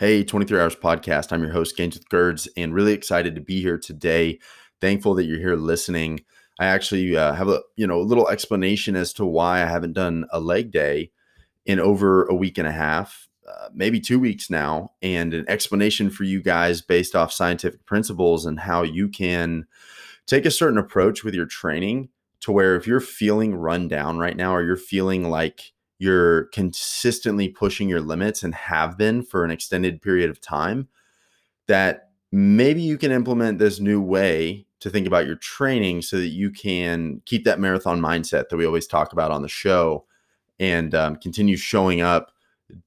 Hey, 23 Hours Podcast. I'm your host, Gains with Girds, and really excited to be here today. Thankful that you're here listening. I actually uh, have a you know a little explanation as to why I haven't done a leg day in over a week and a half, uh, maybe two weeks now, and an explanation for you guys based off scientific principles and how you can take a certain approach with your training to where if you're feeling run down right now or you're feeling like you're consistently pushing your limits and have been for an extended period of time, that maybe you can implement this new way to think about your training so that you can keep that marathon mindset that we always talk about on the show and um, continue showing up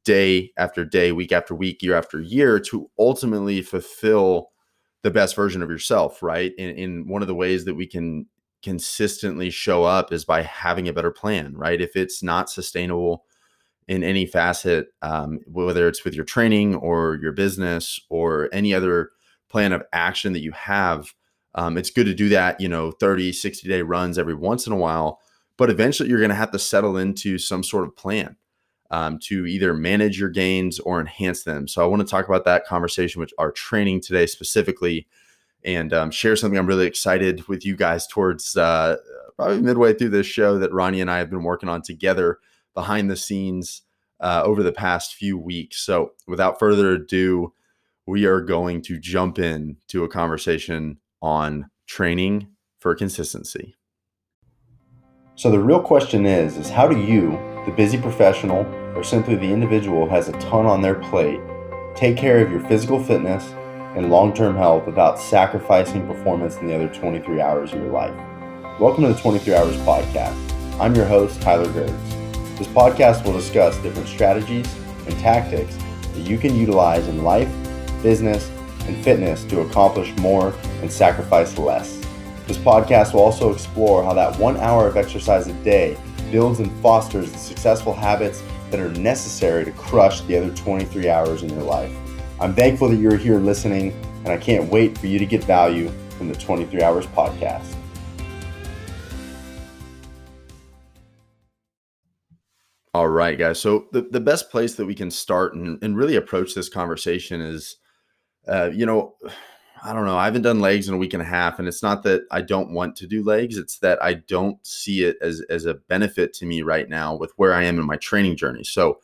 day after day, week after week, year after year to ultimately fulfill the best version of yourself, right? In, in one of the ways that we can consistently show up is by having a better plan, right? If it's not sustainable in any facet, um, whether it's with your training or your business or any other plan of action that you have, um, it's good to do that, you know, 30, 60 day runs every once in a while. But eventually you're going to have to settle into some sort of plan um, to either manage your gains or enhance them. So I want to talk about that conversation with our training today specifically and um, share something I'm really excited with you guys towards uh, probably midway through this show that Ronnie and I have been working on together behind the scenes uh, over the past few weeks. So, without further ado, we are going to jump in to a conversation on training for consistency. So the real question is is how do you, the busy professional or simply the individual has a ton on their plate, take care of your physical fitness and long term health without sacrificing performance in the other 23 hours of your life. Welcome to the 23 Hours Podcast. I'm your host, Tyler Girds. This podcast will discuss different strategies and tactics that you can utilize in life, business, and fitness to accomplish more and sacrifice less. This podcast will also explore how that one hour of exercise a day builds and fosters the successful habits that are necessary to crush the other 23 hours in your life. I'm thankful that you're here listening, and I can't wait for you to get value from the 23 Hours Podcast. All right, guys. So, the, the best place that we can start and, and really approach this conversation is, uh, you know, I don't know. I haven't done legs in a week and a half, and it's not that I don't want to do legs. It's that I don't see it as as a benefit to me right now with where I am in my training journey. So,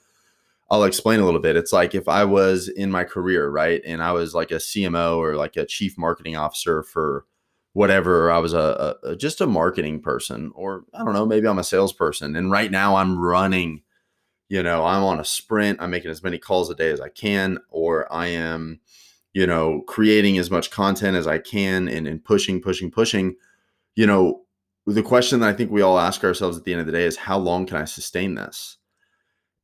I'll explain a little bit. It's like if I was in my career, right, and I was like a CMO or like a chief marketing officer for whatever, I was a, a, just a marketing person, or I don't know, maybe I'm a salesperson, and right now I'm running. You know, I'm on a sprint. I'm making as many calls a day as I can, or I am, you know, creating as much content as I can and, and pushing, pushing, pushing. You know, the question that I think we all ask ourselves at the end of the day is how long can I sustain this?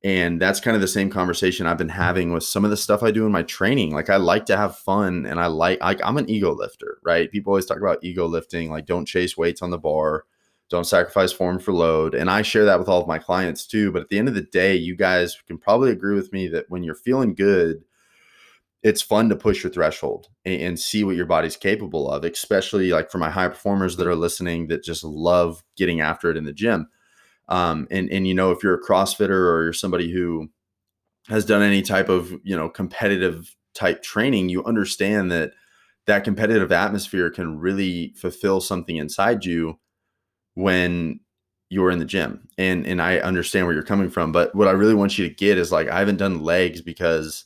And that's kind of the same conversation I've been having with some of the stuff I do in my training. Like I like to have fun and I like like I'm an ego lifter, right? People always talk about ego lifting, like don't chase weights on the bar, don't sacrifice form for load. And I share that with all of my clients too. But at the end of the day, you guys can probably agree with me that when you're feeling good, it's fun to push your threshold and, and, see what your body's capable of, especially like for my high performers that are listening that just love getting after it in the gym. Um, and and you know, if you're a CrossFitter or you're somebody who has done any type of you know competitive type training, you understand that that competitive atmosphere can really fulfill something inside you when you're in the gym. And and I understand where you're coming from, but what I really want you to get is like I haven't done legs because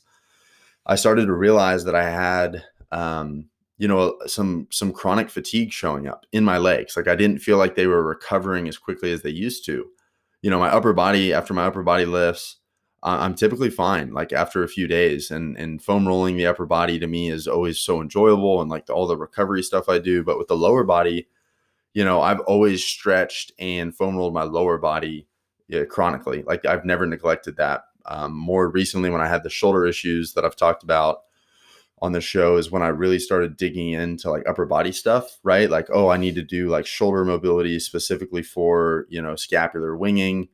I started to realize that I had um, you know some some chronic fatigue showing up in my legs. Like i didn't feel like they were recovering as quickly as they used to. You know my upper body after my upper body lifts i'm typically fine like after a few days. And and foam rolling the upper body to me is always so enjoyable and like all the recovery stuff i do. But with the lower body you know i've always stretched and foam rolled my lower body yeah, chronically. Like i've never neglected that. Um, more recently when i had the shoulder issues that i've talked about on the show is when I really started digging into like upper body stuff, right? Like, oh, I need to do like shoulder mobility specifically for, you know, scapular winging,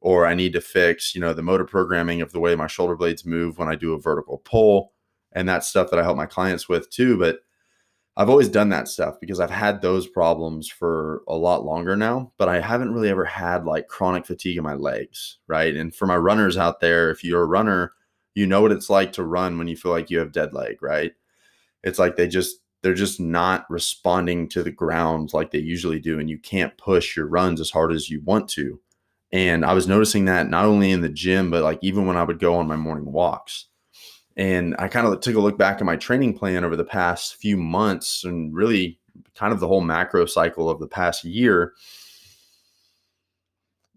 or I need to fix, you know, the motor programming of the way my shoulder blades move when I do a vertical pull. And that's stuff that I help my clients with too. But I've always done that stuff because I've had those problems for a lot longer now, but I haven't really ever had like chronic fatigue in my legs, right? And for my runners out there, if you're a runner, You know what it's like to run when you feel like you have dead leg, right? It's like they just they're just not responding to the ground like they usually do and you can't push your runs as hard as you want to. And I was noticing that not only in the gym but like even when I would go on my morning walks. And I kind of took a look back at my training plan over the past few months and really kind of the whole macro cycle of the past year.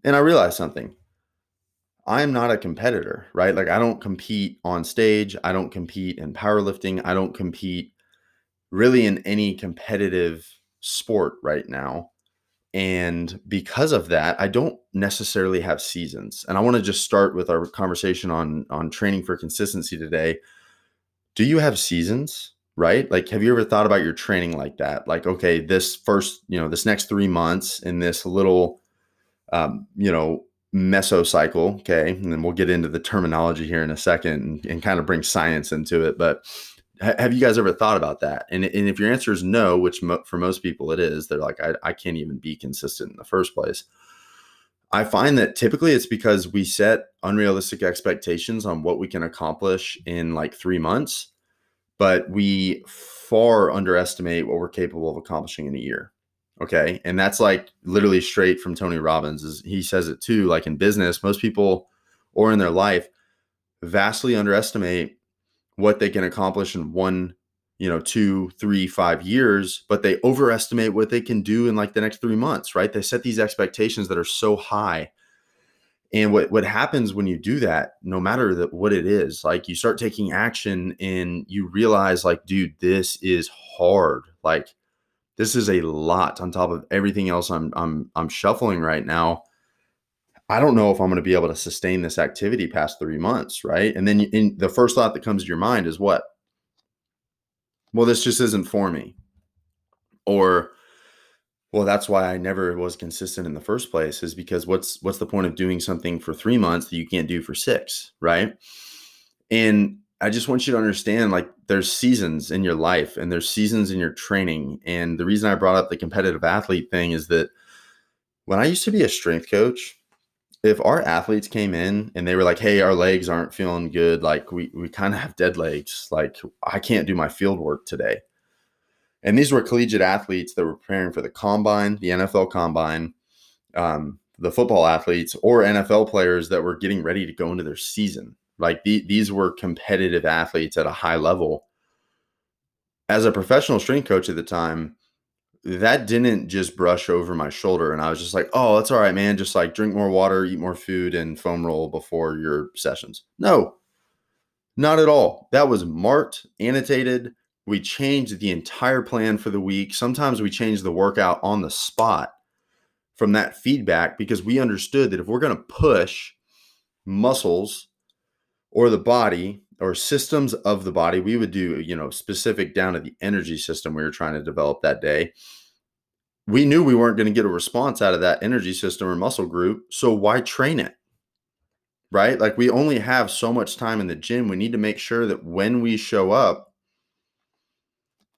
And I realized something. I am not a competitor, right? Like I don't compete on stage. I don't compete in powerlifting. I don't compete really in any competitive sport right now. And because of that, I don't necessarily have seasons. And I want to just start with our conversation on on training for consistency today. Do you have seasons? Right? Like have you ever thought about your training like that? Like okay, this first, you know, this next 3 months in this little um, you know, mesocycle, okay? And then we'll get into the terminology here in a second and, and kind of bring science into it, but have you guys ever thought about that? And, and if your answer is no, which mo- for most people it is, they're like, I, I can't even be consistent in the first place. I find that typically it's because we set unrealistic expectations on what we can accomplish in like three months, but we far underestimate what we're capable of accomplishing in a year. Okay. And that's like literally straight from Tony Robbins. Is he says it too, like in business, most people or in their life vastly underestimate what they can accomplish in one you know two three five years but they overestimate what they can do in like the next three months right they set these expectations that are so high and what what happens when you do that no matter that what it is like you start taking action and you realize like dude this is hard like this is a lot on top of everything else i'm i'm i'm shuffling right now I don't know if I'm going to be able to sustain this activity past three months, right? And then in, the first thought that comes to your mind is what? Well, this just isn't for me. Or, well, that's why I never was consistent in the first place, is because what's what's the point of doing something for three months that you can't do for six, right? And I just want you to understand like there's seasons in your life and there's seasons in your training. And the reason I brought up the competitive athlete thing is that when I used to be a strength coach, if our athletes came in and they were like, "Hey, our legs aren't feeling good. Like we we kind of have dead legs. Like I can't do my field work today." And these were collegiate athletes that were preparing for the combine, the NFL combine, um, the football athletes, or NFL players that were getting ready to go into their season. Like the, these were competitive athletes at a high level. As a professional strength coach at the time, that didn't just brush over my shoulder and i was just like oh that's all right man. Just like drink more water eat more food and foam roll before your sessions. No. Not at all. That was marked annotated. We changed the entire plan for the week. Sometimes we changed the workout on the spot from that feedback because we understood that if we're going to push muscles or the body or systems of the body we would do you know specific down to the energy system we were trying to develop that day we knew we weren't going to get a response out of that energy system or muscle group. So why train it? Right? Like we only have so much time in the gym. We need to make sure that when we show up,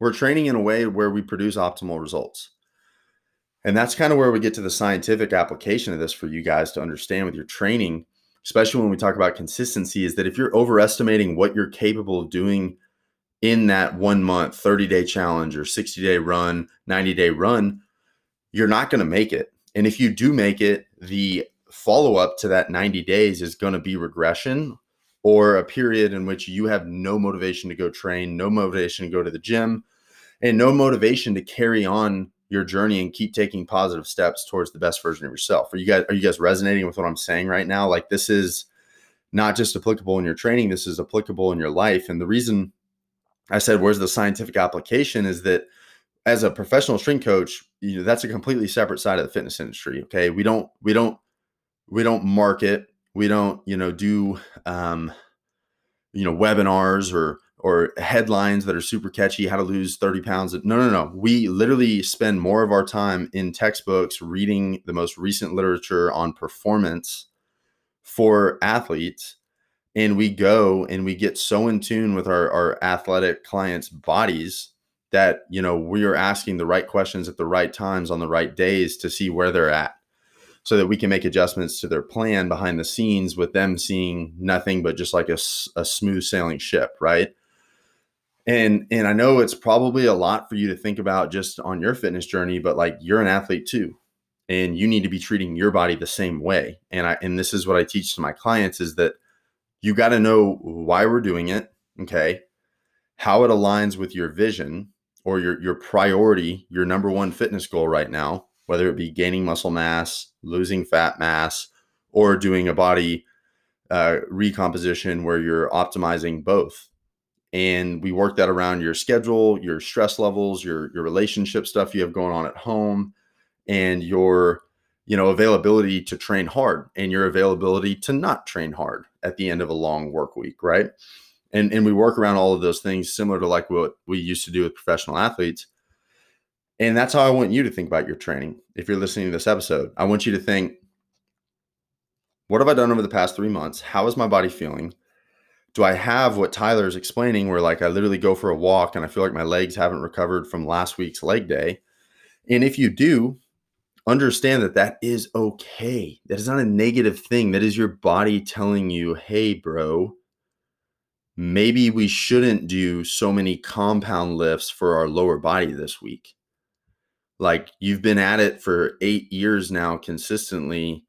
we're training in a way where we produce optimal results. And that's kind of where we get to the scientific application of this for you guys to understand with your training, especially when we talk about consistency, is that if you're overestimating what you're capable of doing in that one month, 30 day challenge or 60 day run, 90 day run, you're not going to make it. And if you do make it, the follow up to that 90 days is going to be regression or a period in which you have no motivation to go train, no motivation to go to the gym, and no motivation to carry on your journey and keep taking positive steps towards the best version of yourself. Are you guys are you guys resonating with what I'm saying right now? Like this is not just applicable in your training, this is applicable in your life. And the reason I said where's the scientific application is that as a professional strength coach, you know, that's a completely separate side of the fitness industry. Okay. We don't, we don't, we don't market, we don't, you know, do, um, you know, webinars or, or headlines that are super catchy, how to lose 30 pounds. No, no, no. We literally spend more of our time in textbooks reading the most recent literature on performance for athletes. And we go and we get so in tune with our, our athletic clients' bodies that you know we are asking the right questions at the right times on the right days to see where they're at so that we can make adjustments to their plan behind the scenes with them seeing nothing but just like a, a smooth sailing ship, right? And and I know it's probably a lot for you to think about just on your fitness journey, but like you're an athlete too. And you need to be treating your body the same way. And I and this is what I teach to my clients is that you got to know why we're doing it, okay? How it aligns with your vision or your your priority, your number one fitness goal right now, whether it be gaining muscle mass, losing fat mass, or doing a body uh, recomposition where you're optimizing both. And we work that around your schedule, your stress levels, your your relationship stuff you have going on at home, and your you know availability to train hard and your availability to not train hard at the end of a long work week, right? and and we work around all of those things similar to like what we used to do with professional athletes. And that's how i want you to think about your training if you're listening to this episode. I want you to think what have i done over the past three months? How is my body feeling do i have what tyler's explaining where like i literally go for a walk and i feel like my legs haven't recovered from last week's leg day and if you do understand that that is okay that is not a negative thing that is your body telling you hey bro maybe we shouldn't do so many compound lifts for our lower body this week. Like you've been at it for eight years now consistently.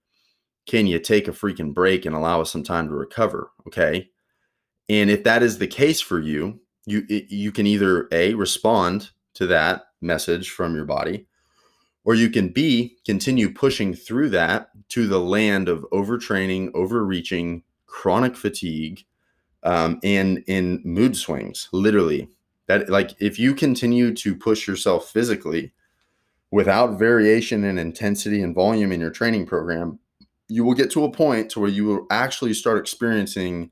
Can you take a freaking break and allow us some time to recover? Okay. And if that is the case for you, you you can either a respond to that message from your body or you can b continue pushing through that to the land of overtraining overreaching chronic fatigue um, and in mood swings, literally. That like if you continue to push yourself physically without variation in intensity and volume in your training program, you will get to a point to where you will actually start experiencing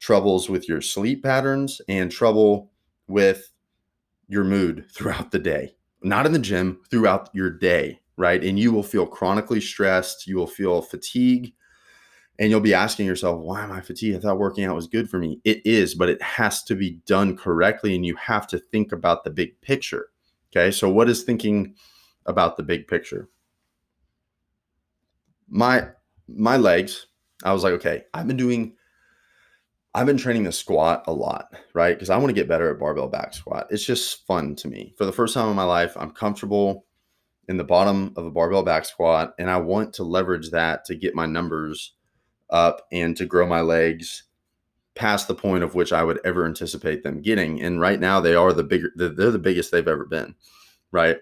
troubles with your sleep patterns and trouble with your mood throughout the day. Not in the gym, throughout your day, right? And you will feel chronically stressed, you will feel fatigue, and you'll be asking yourself, why am I fatigued? I thought working out was good for me. It is, but it has to be done correctly. And you have to think about the big picture. Okay. So, what is thinking about the big picture? My my legs, I was like, okay, I've been doing I've been training the squat a lot, right? Because I want to get better at barbell back squat. It's just fun to me. For the first time in my life, I'm comfortable in the bottom of a barbell back squat, and I want to leverage that to get my numbers up and to grow my legs past the point of which I would ever anticipate them getting. And right now they are the bigger, they're the biggest they've ever been. Right.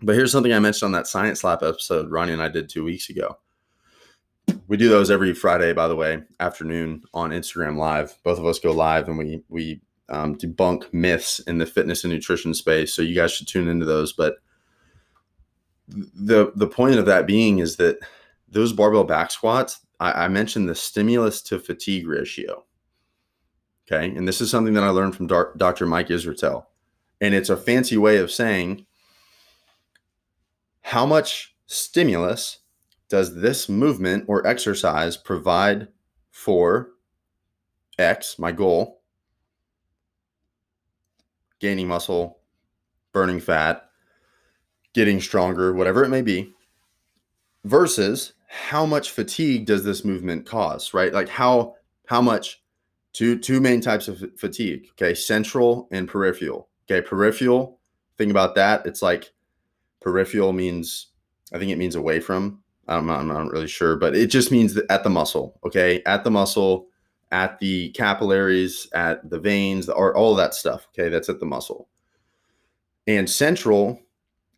But here's something I mentioned on that Science Lab episode Ronnie and I did two weeks ago. We do those every Friday, by the way, afternoon on Instagram Live. Both of us go live and we we um, debunk myths in the fitness and nutrition space. So you guys should tune into those. But the the point of that being is that those barbell back squats, I, I mentioned the stimulus to fatigue ratio. Okay. And this is something that I learned from Dr. Mike Israetel. And it's a fancy way of saying how much stimulus does this movement or exercise provide for X, my goal, gaining muscle, burning fat, getting stronger, whatever it may be, versus how much fatigue does this movement cause right? Like how how much two two main types of fatigue okay? Central and peripheral okay? Peripheral think about that. It's like peripheral means i think it means away from i'm not, I'm not really sure but it just means at the muscle okay at the muscle at the capillaries at the veins or all that stuff okay that's at the muscle and central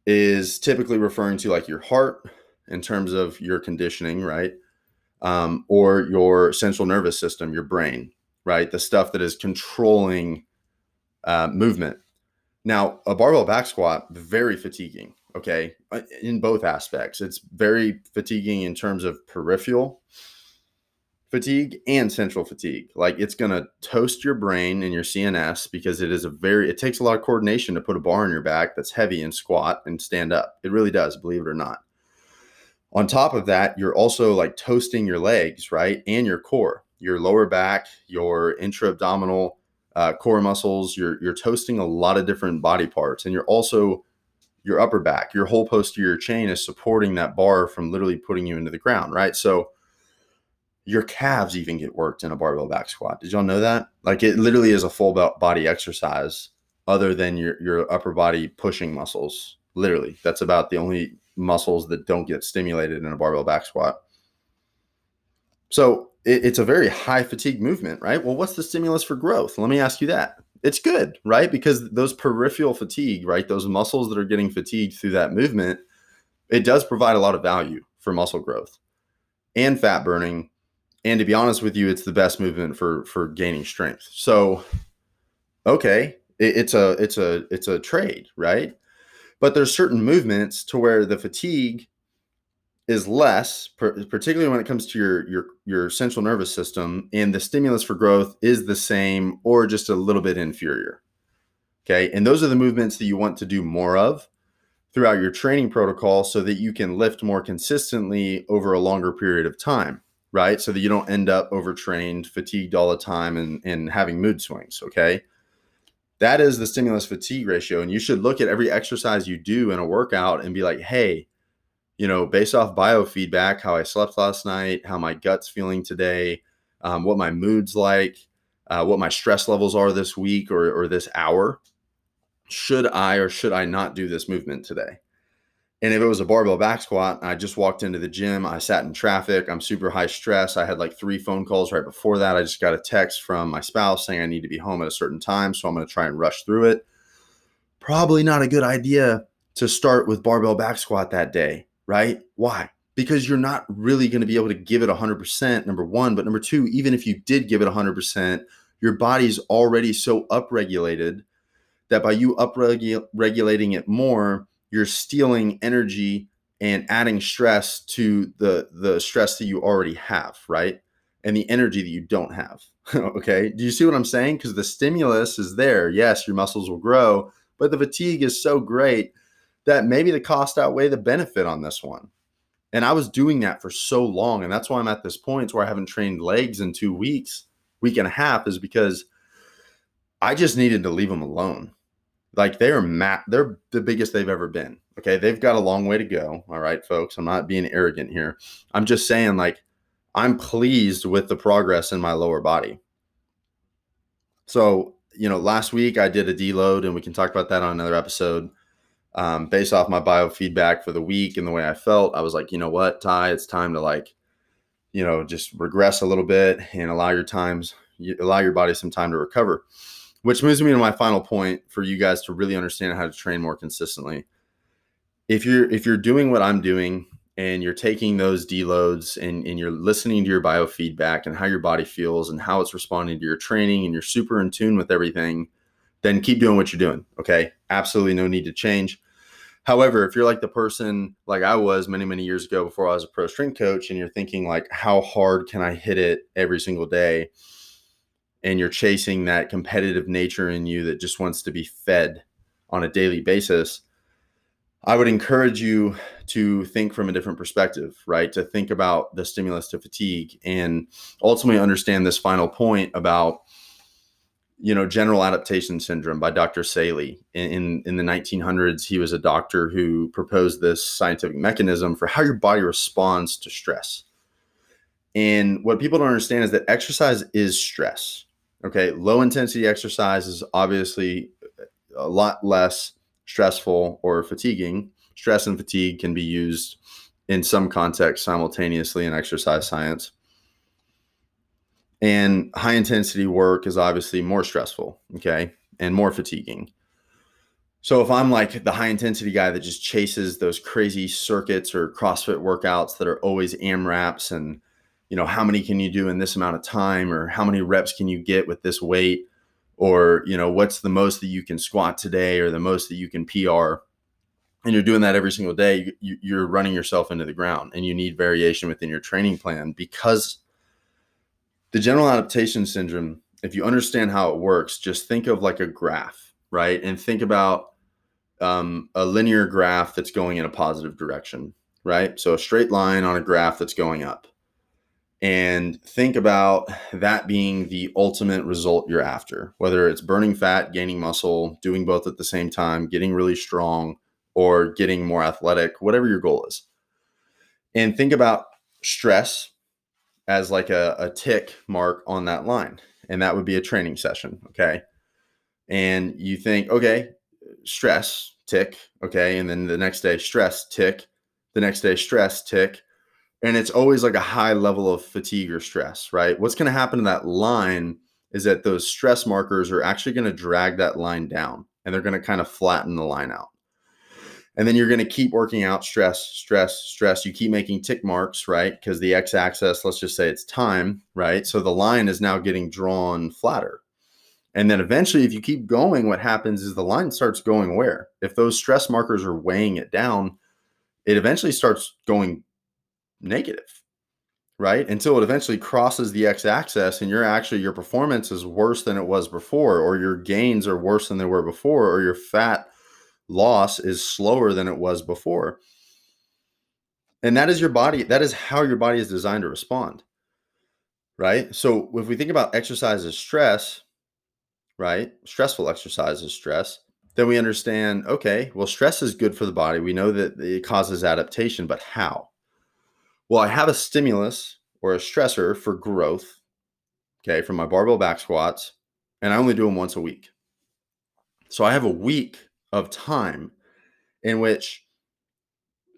is typically referring to like your heart in terms of your conditioning, right? Um, or your central nervous system, your brain, right? The stuff that is controlling uh, movement. Now, a barbell back squat, very fatiguing, okay, uh, in both aspects. It's very fatiguing in terms of peripheral fatigue and central fatigue. Like it's going to toast your brain and your CNS because it is a very, it takes a lot of coordination to put a bar on your back that's heavy and squat and stand up. It really does, believe it or not. On top of that, you're also like toasting your legs, right? And your core, your lower back, your intra abdominal uh, core muscles. You're, you're toasting a lot of different body parts. And you're also your upper back. Your whole posterior chain is supporting that bar from literally putting you into the ground, right? So your calves even get worked in a barbell back squat. Did y'all know that? Like it literally is a full body exercise other than your your upper body pushing muscles. Literally. That's about the only muscles that don't get stimulated in a barbell back squat. So it, it's a very high fatigue movement, right? Well, what's the stimulus for growth? Let me ask you that. It's good, right? Because those peripheral fatigue, right? Those muscles that are getting fatigued through that movement, it does provide a lot of value for muscle growth and fat burning and to be honest with you, it's the best movement for for gaining strength. So, okay, it, it's a it's a it's a trade, right? But there's certain movements to where the fatigue is less, particularly when it comes to your your your central nervous system, and the stimulus for growth is the same or just a little bit inferior. Okay, and those are the movements that you want to do more of throughout your training protocol so that you can lift more consistently over a longer period of time right? So that you don't end up overtrained, fatigued all the time, and, and having mood swings. Okay. That is the stimulus fatigue ratio. And you should look at every exercise you do in a workout and be like, hey, you know, based off biofeedback, how I slept last night, how my gut's feeling today, um, what my mood's like, uh, what my stress levels are this week or, or this hour. Should I or should I not do this movement today? And if it was a barbell back squat, I just walked into the gym, I sat in traffic, I'm super high stress. I had like three phone calls right before that. I just got a text from my spouse saying I need to be home at a certain time. So I'm going to try and rush through it. Probably not a good idea to start with barbell back squat that day, right? Why? Because you're not really going to be able to give it 100%, number one. But number two, even if you did give it 100%, your body's already so upregulated that by you upregulating it more, you're stealing energy and adding stress to the the stress that you already have, right? And the energy that you don't have. okay? Do you see what I'm saying? Because the stimulus is there. Yes, your muscles will grow, but the fatigue is so great that maybe the cost outweigh the benefit on this one. And I was doing that for so long. And that's why I'm at this point where I haven't trained legs in two weeks, week and a half, is because I just needed to leave them alone. Like they are mat, they're the biggest they've ever been. Okay, they've got a long way to go. All right, folks. I'm not being arrogant here. I'm just saying, like, I'm pleased with the progress in my lower body. So, you know, last week I did a deload, and we can talk about that on another episode. Um, based off my biofeedback for the week and the way I felt, I was like, you know what, Ty, it's time to like, you know, just regress a little bit and allow your times, allow your body some time to recover which moves me to my final point for you guys to really understand how to train more consistently. If you're if you're doing what I'm doing and you're taking those deloads and, and you're listening to your biofeedback and how your body feels and how it's responding to your training and you're super in tune with everything, then keep doing what you're doing. Okay. Absolutely no need to change. However, if you're like the person like I was many, many years ago before I was a pro strength coach and you're thinking like, how hard can I hit it every single day? and you're chasing that competitive nature in you that just wants to be fed on a daily basis, I would encourage you to think from a different perspective, right? To think about the stimulus to fatigue and ultimately understand this final point about you know general adaptation syndrome by dr Selye. In, in, the 1900s he was a doctor who proposed this scientific mechanism for how your body responds to stress and what people don't understand is that exercise is stress Okay, low intensity exercise is obviously a lot less stressful or fatiguing. Stress and fatigue can be used in some contexts simultaneously in exercise science. And high intensity work is obviously more stressful, okay, and more fatiguing. So if I'm like the high intensity guy that just chases those crazy circuits or CrossFit workouts that are always AMRAPs and you know how many can you do in this amount of time or how many reps can you get with this weight or you know what's the most that you can squat today or the most that you can pr and you're doing that every single day you, are running yourself into the ground and you need variation within your training plan because the general adaptation syndrome if you understand how it works just think of like a graph right? And think about um, a linear graph that's going in a positive direction right? So a straight line on a graph that's going up. And think about that being the ultimate result you're after, whether it's burning fat, gaining muscle, doing both at the same time, getting really strong, or getting more athletic, whatever your goal is. And think about stress as like a, a tick mark on that line. And that would be a training session. Okay. And you think, okay, stress, tick. Okay. And then the next day, stress, tick. The next day, stress, tick. And it's always like a high level of fatigue or stress, right? What's going to happen to that line is that those stress markers are actually going to drag that line down and they're going to kind of flatten the line out. And then you're going to keep working out stress, stress, stress. You keep making tick marks, right? Because the x axis, let's just say it's time, right? So the line is now getting drawn flatter. And then eventually, if you keep going, what happens is the line starts going where? If those stress markers are weighing it down, it eventually starts going negative right? Until it eventually crosses the x axis and you're actually, your performance is worse than it was before, or your gains are worse than they were before, or your fat loss is slower than it was before. And that is your body, that is how your body is designed to respond, right? So if we think about exercise as stress, right? Stressful exercise is stress. Then we understand, okay, well, stress is good for the body. We know that it causes adaptation, but how? Well, I have a stimulus or a stressor for growth, okay, from my barbell back squats, and I only do them once a week. So I have a week of time in which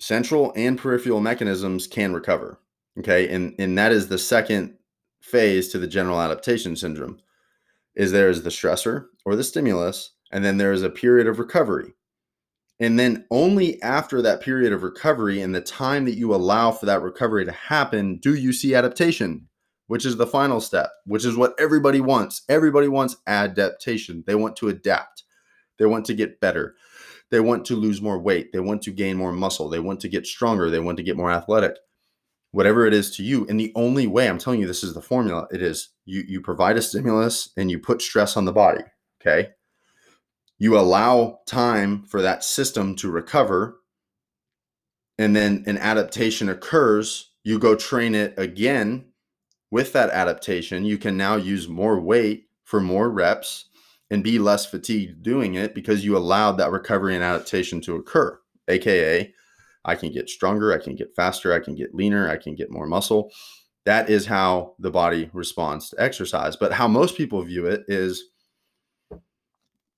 central and peripheral mechanisms can recover. Okay. And, and that is the second phase to the general adaptation syndrome is there is the stressor or the stimulus, and then there is a period of recovery. And then only after that period of recovery and the time that you allow for that recovery to happen do you see adaptation, which is the final step, which is what everybody wants. Everybody wants adaptation. They want to adapt, they want to get better, they want to lose more weight, they want to gain more muscle, they want to get stronger, they want to get more athletic. Whatever it is to you. And the only way I'm telling you this is the formula, it is you you provide a stimulus and you put stress on the body. Okay? You allow time for that system to recover. And then an adaptation occurs. You go train it again. With that adaptation you can now use more weight for more reps and be less fatigued doing it because you allowed that recovery and adaptation to occur aka i can get stronger i can get faster i can get leaner i can get more muscle that is how the body responds to exercise but how most people view it is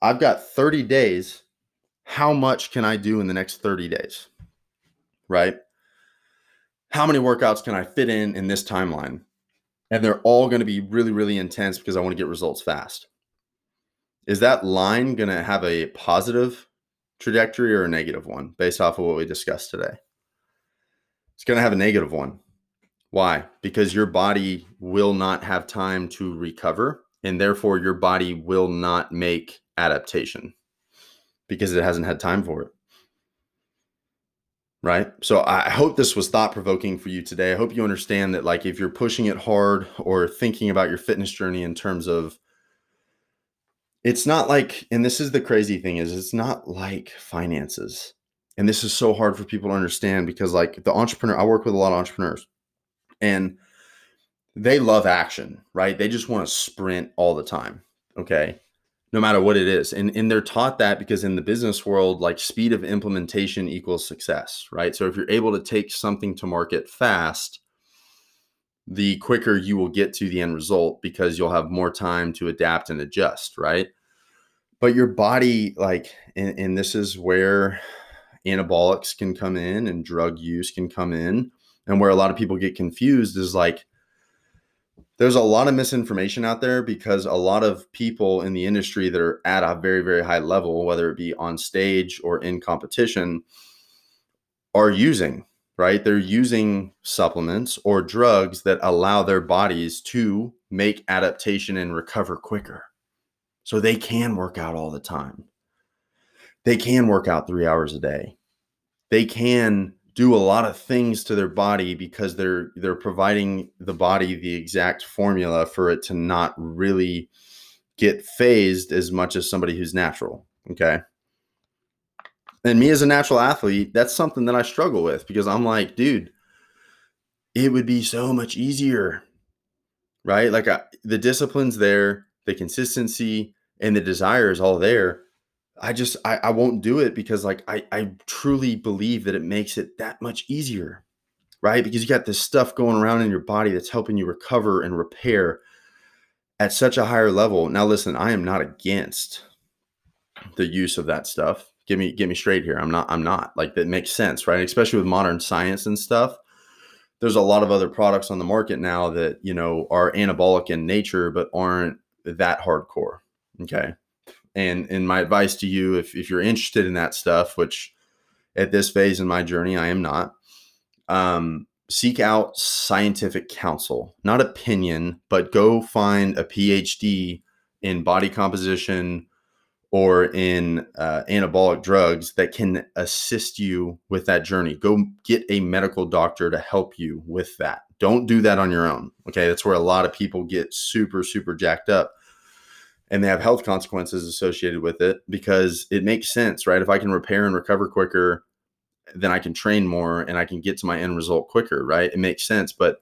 I've got 30 days. How much can I do in the next 30 days? Right? How many workouts can I fit in in this timeline? And they're all going to be really, really intense because I want to get results fast. Is that line going to have a positive trajectory or a negative one based off of what we discussed today? It's going to have a negative one. Why? Because your body will not have time to recover, and therefore your body will not make adaptation because it hasn't had time for it. Right. So I hope this was thought provoking for you today. I hope you understand that, like, if you're pushing it hard or thinking about your fitness journey in terms of, it's not like, and this is the crazy thing is it's not like finances. And this is so hard for people to understand because, like, the entrepreneur, I work with a lot of entrepreneurs and they love action, right? They just want to sprint all the time. Okay no matter what it is. And, and they're taught that because in the business world, like speed of implementation equals success, right? So if you're able to take something to market fast, the quicker you will get to the end result because you'll have more time to adapt and adjust, right? But your body, like, and, and this is where anabolics can come in and drug use can come in, and where a lot of people get confused is like, there's a lot of misinformation out there because a lot of people in the industry that are at a very very high level whether it be on stage or in competition are using right? They're using supplements or drugs that allow their bodies to make adaptation and recover quicker so they can work out all the time. They can work out 3 hours a day. They can do a lot of things to their body because they're they're providing the body the exact formula for it to not really get phased as much as somebody who's natural okay? And me as a natural athlete that's something that i struggle with because i'm like dude it would be so much easier right? Like I, the discipline's there the consistency and the desire is all there I just I, I won't do it because like I, I truly believe that it makes it that much easier, right? Because you got this stuff going around in your body that's helping you recover and repair at such a higher level. Now listen, I am not against the use of that stuff. Get me get me straight here. I'm not I'm not. Like that makes sense, right? Especially with modern science and stuff. There's a lot of other products on the market now that, you know, are anabolic in nature but aren't that hardcore. Okay. And and my advice to you if, if you're interested in that stuff which at this phase in my journey i am not um, seek out scientific counsel not opinion but go find a phd in body composition or in uh, anabolic drugs that can assist you with that journey. Go get a medical doctor to help you with that. Don't do that on your own. Okay? That's where a lot of people get super super jacked up and they have health consequences associated with it because it makes sense, right? If I can repair and recover quicker, then I can train more and I can get to my end result quicker, right? It makes sense. But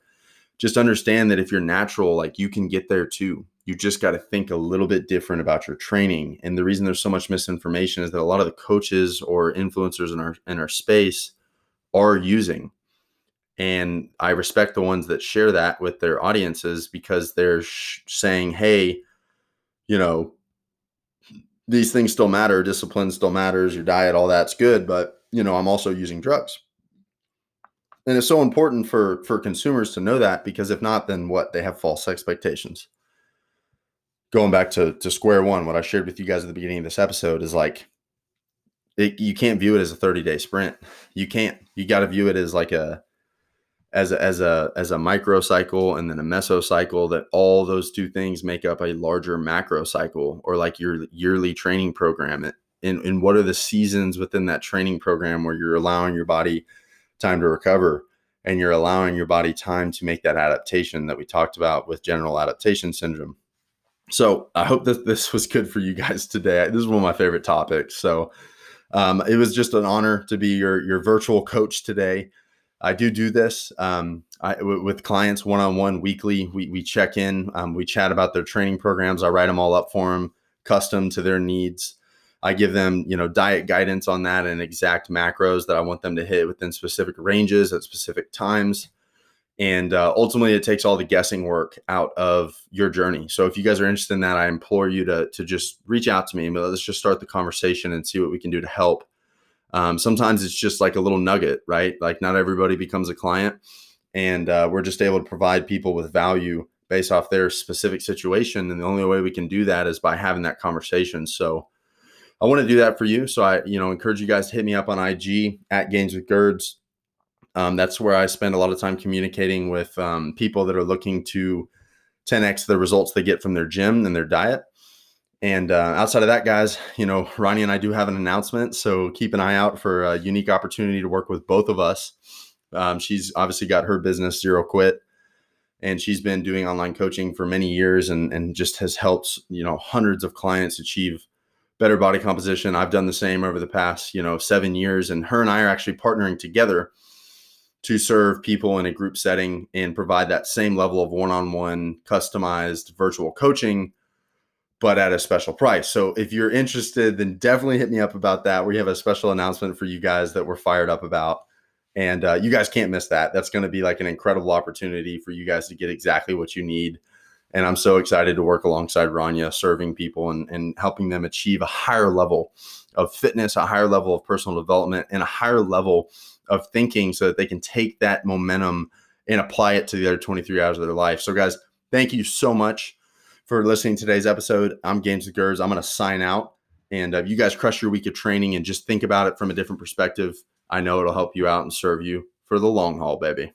just understand that if you're natural, like you can get there too. You just got to think a little bit different about your training. And the reason there's so much misinformation is that a lot of the coaches or influencers in our in our space are using. And I respect the ones that share that with their audiences because they're sh- saying, "Hey, you know, these things still matter. Discipline still matters. Your diet, all that's good. But, you know, I'm also using drugs. And it's so important for for consumers to know that because if not, then what? They have false expectations. Going back to to square one, what I shared with you guys at the beginning of this episode is like it, you can't view it as a 30 day sprint. You can't. You got to view it as like a as a, as a as a micro cycle and then a mesocycle that all those two things make up a larger macro cycle or like your yearly training program. And, and what are the seasons within that training program where you're allowing your body time to recover and you're allowing your body time to make that adaptation that we talked about with general adaptation syndrome? So i hope that this was good for you guys today. This is one of my favorite topics. So um, it was just an honor to be your your virtual coach today I do do this um, I, w- with clients one on one weekly. We, we check in, um, we chat about their training programs. I write them all up for them, custom to their needs. I give them, you know, diet guidance on that and exact macros that I want them to hit within specific ranges at specific times. And uh, ultimately, it takes all the guessing work out of your journey. So, if you guys are interested in that, I implore you to to just reach out to me. Let's just start the conversation and see what we can do to help. Um, sometimes it's just like a little nugget, right? Like not everybody becomes a client, and uh, we're just able to provide people with value based off their specific situation. And the only way we can do that is by having that conversation. So I want to do that for you. So I, you know, encourage you guys to hit me up on IG at Gains with Girds. Um, that's where I spend a lot of time communicating with um, people that are looking to 10x the results they get from their gym and their diet. And uh, outside of that, guys, you know, Ronnie and I do have an announcement. So keep an eye out for a unique opportunity to work with both of us. Um, she's obviously got her business, Zero Quit, and she's been doing online coaching for many years and, and just has helped, you know, hundreds of clients achieve better body composition. I've done the same over the past, you know, seven years. And her and I are actually partnering together to serve people in a group setting and provide that same level of one on one customized virtual coaching but at a special price. So if you're interested, then definitely hit me up about that. We have a special announcement for you guys that we're fired up about. And uh, you guys can't miss that. That's going to be like an incredible opportunity for you guys to get exactly what you need. And I'm so excited to work alongside Rania, serving people and, and helping them achieve a higher level of fitness, a higher level of personal development, and a higher level of thinking so that they can take that momentum and apply it to the other 23 hours of their life. So, guys, thank you so much for listening to today's episode. I'm Gains with Girds. I'm going to sign out. And uh, you guys crush your week of training and just think about it from a different perspective. I know it'll help you out and serve you for the long haul, baby.